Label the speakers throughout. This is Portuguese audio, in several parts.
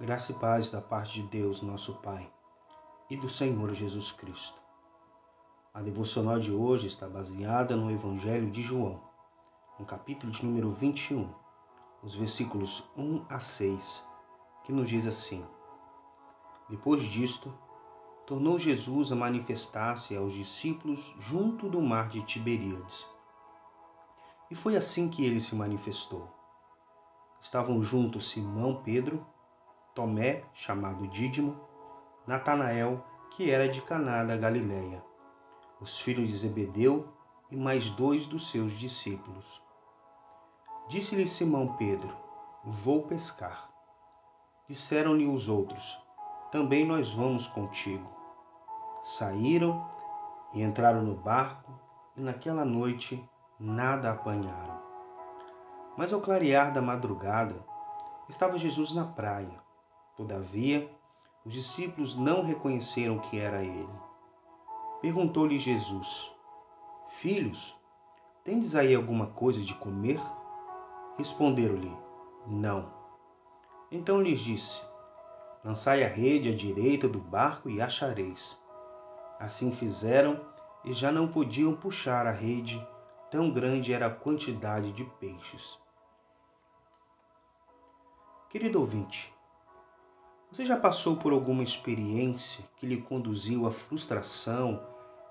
Speaker 1: Graça e paz da parte de Deus, nosso Pai, e do Senhor Jesus Cristo. A devocional de hoje está baseada no Evangelho de João, no capítulo de número 21, os versículos 1 a 6, que nos diz assim: Depois disto, tornou Jesus a manifestar-se aos discípulos junto do mar de Tiberíades. E foi assim que ele se manifestou. Estavam juntos Simão Pedro, Tomé, chamado Dídimo, Natanael, que era de Caná da Galileia, os filhos de Zebedeu e mais dois dos seus discípulos. Disse-lhe Simão Pedro: Vou pescar. Disseram-lhe os outros: Também nós vamos contigo. Saíram e entraram no barco, e naquela noite nada apanharam. Mas ao clarear da madrugada, estava Jesus na praia Todavia, os discípulos não reconheceram que era ele. Perguntou-lhe Jesus: Filhos, tendes aí alguma coisa de comer? Responderam-lhe: Não. Então lhes disse: Lançai a rede à direita do barco e achareis. Assim fizeram e já não podiam puxar a rede, tão grande era a quantidade de peixes. Querido ouvinte, você já passou por alguma experiência que lhe conduziu à frustração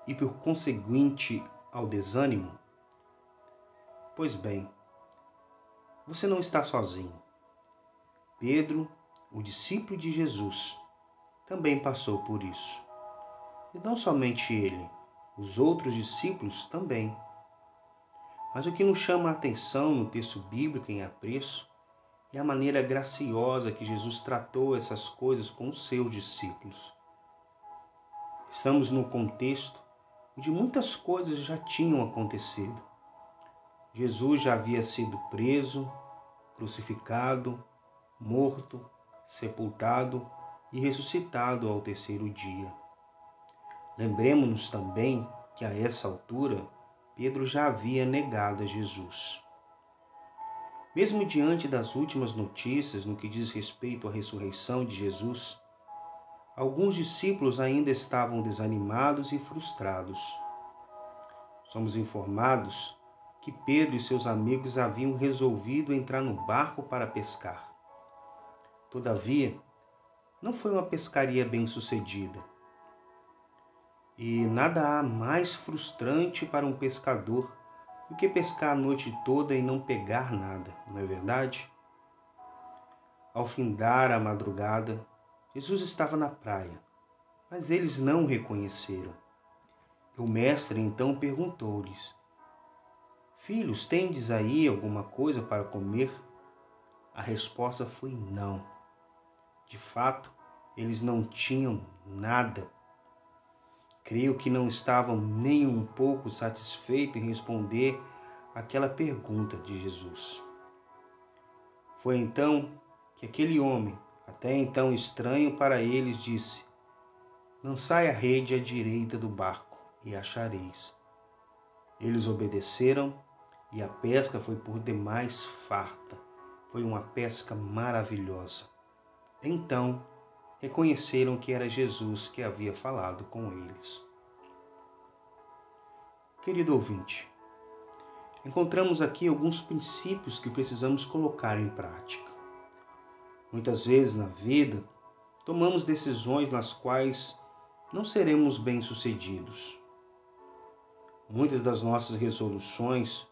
Speaker 1: e, por conseguinte, ao desânimo? Pois bem, você não está sozinho. Pedro, o discípulo de Jesus, também passou por isso. E não somente ele, os outros discípulos também. Mas o que nos chama a atenção no texto bíblico em apreço e a maneira graciosa que Jesus tratou essas coisas com os seus discípulos. Estamos num contexto onde muitas coisas já tinham acontecido. Jesus já havia sido preso, crucificado, morto, sepultado e ressuscitado ao terceiro dia. Lembremos-nos também que a essa altura Pedro já havia negado a Jesus. Mesmo diante das últimas notícias no que diz respeito à ressurreição de Jesus, alguns discípulos ainda estavam desanimados e frustrados. Somos informados que Pedro e seus amigos haviam resolvido entrar no barco para pescar. Todavia, não foi uma pescaria bem-sucedida. E nada há mais frustrante para um pescador do que pescar a noite toda e não pegar nada, não é verdade? Ao findar a madrugada, Jesus estava na praia, mas eles não o reconheceram. O mestre então perguntou-lhes: Filhos, tendes aí alguma coisa para comer? A resposta foi não. De fato, eles não tinham nada Creio que não estavam nem um pouco satisfeitos em responder aquela pergunta de Jesus. Foi então que aquele homem, até então estranho para eles, disse: Lançai a rede à direita do barco e achareis. Eles obedeceram e a pesca foi por demais farta. Foi uma pesca maravilhosa. Então reconheceram que era Jesus que havia falado com eles. Querido ouvinte, encontramos aqui alguns princípios que precisamos colocar em prática. Muitas vezes na vida, tomamos decisões nas quais não seremos bem-sucedidos. Muitas das nossas resoluções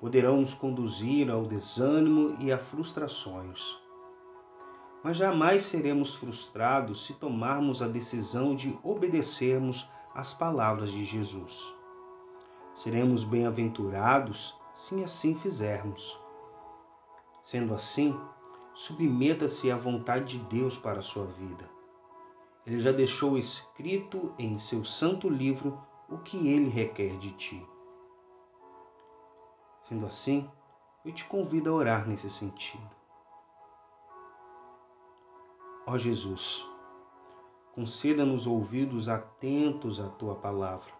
Speaker 1: poderão nos conduzir ao desânimo e a frustrações mas jamais seremos frustrados se tomarmos a decisão de obedecermos às palavras de Jesus. Seremos bem-aventurados se assim fizermos. Sendo assim, submeta-se à vontade de Deus para a sua vida. Ele já deixou escrito em seu santo livro o que ele requer de ti. Sendo assim, eu te convido a orar nesse sentido. Ó Jesus, conceda-nos ouvidos atentos à tua palavra.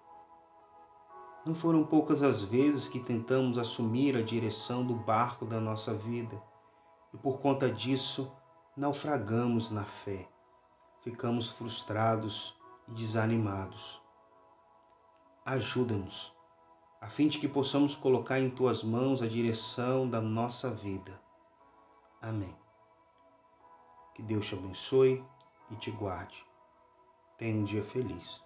Speaker 1: Não foram poucas as vezes que tentamos assumir a direção do barco da nossa vida e por conta disso naufragamos na fé, ficamos frustrados e desanimados. Ajuda-nos, a fim de que possamos colocar em tuas mãos a direção da nossa vida. Amém. Que Deus te abençoe e te guarde. Tenha um dia feliz.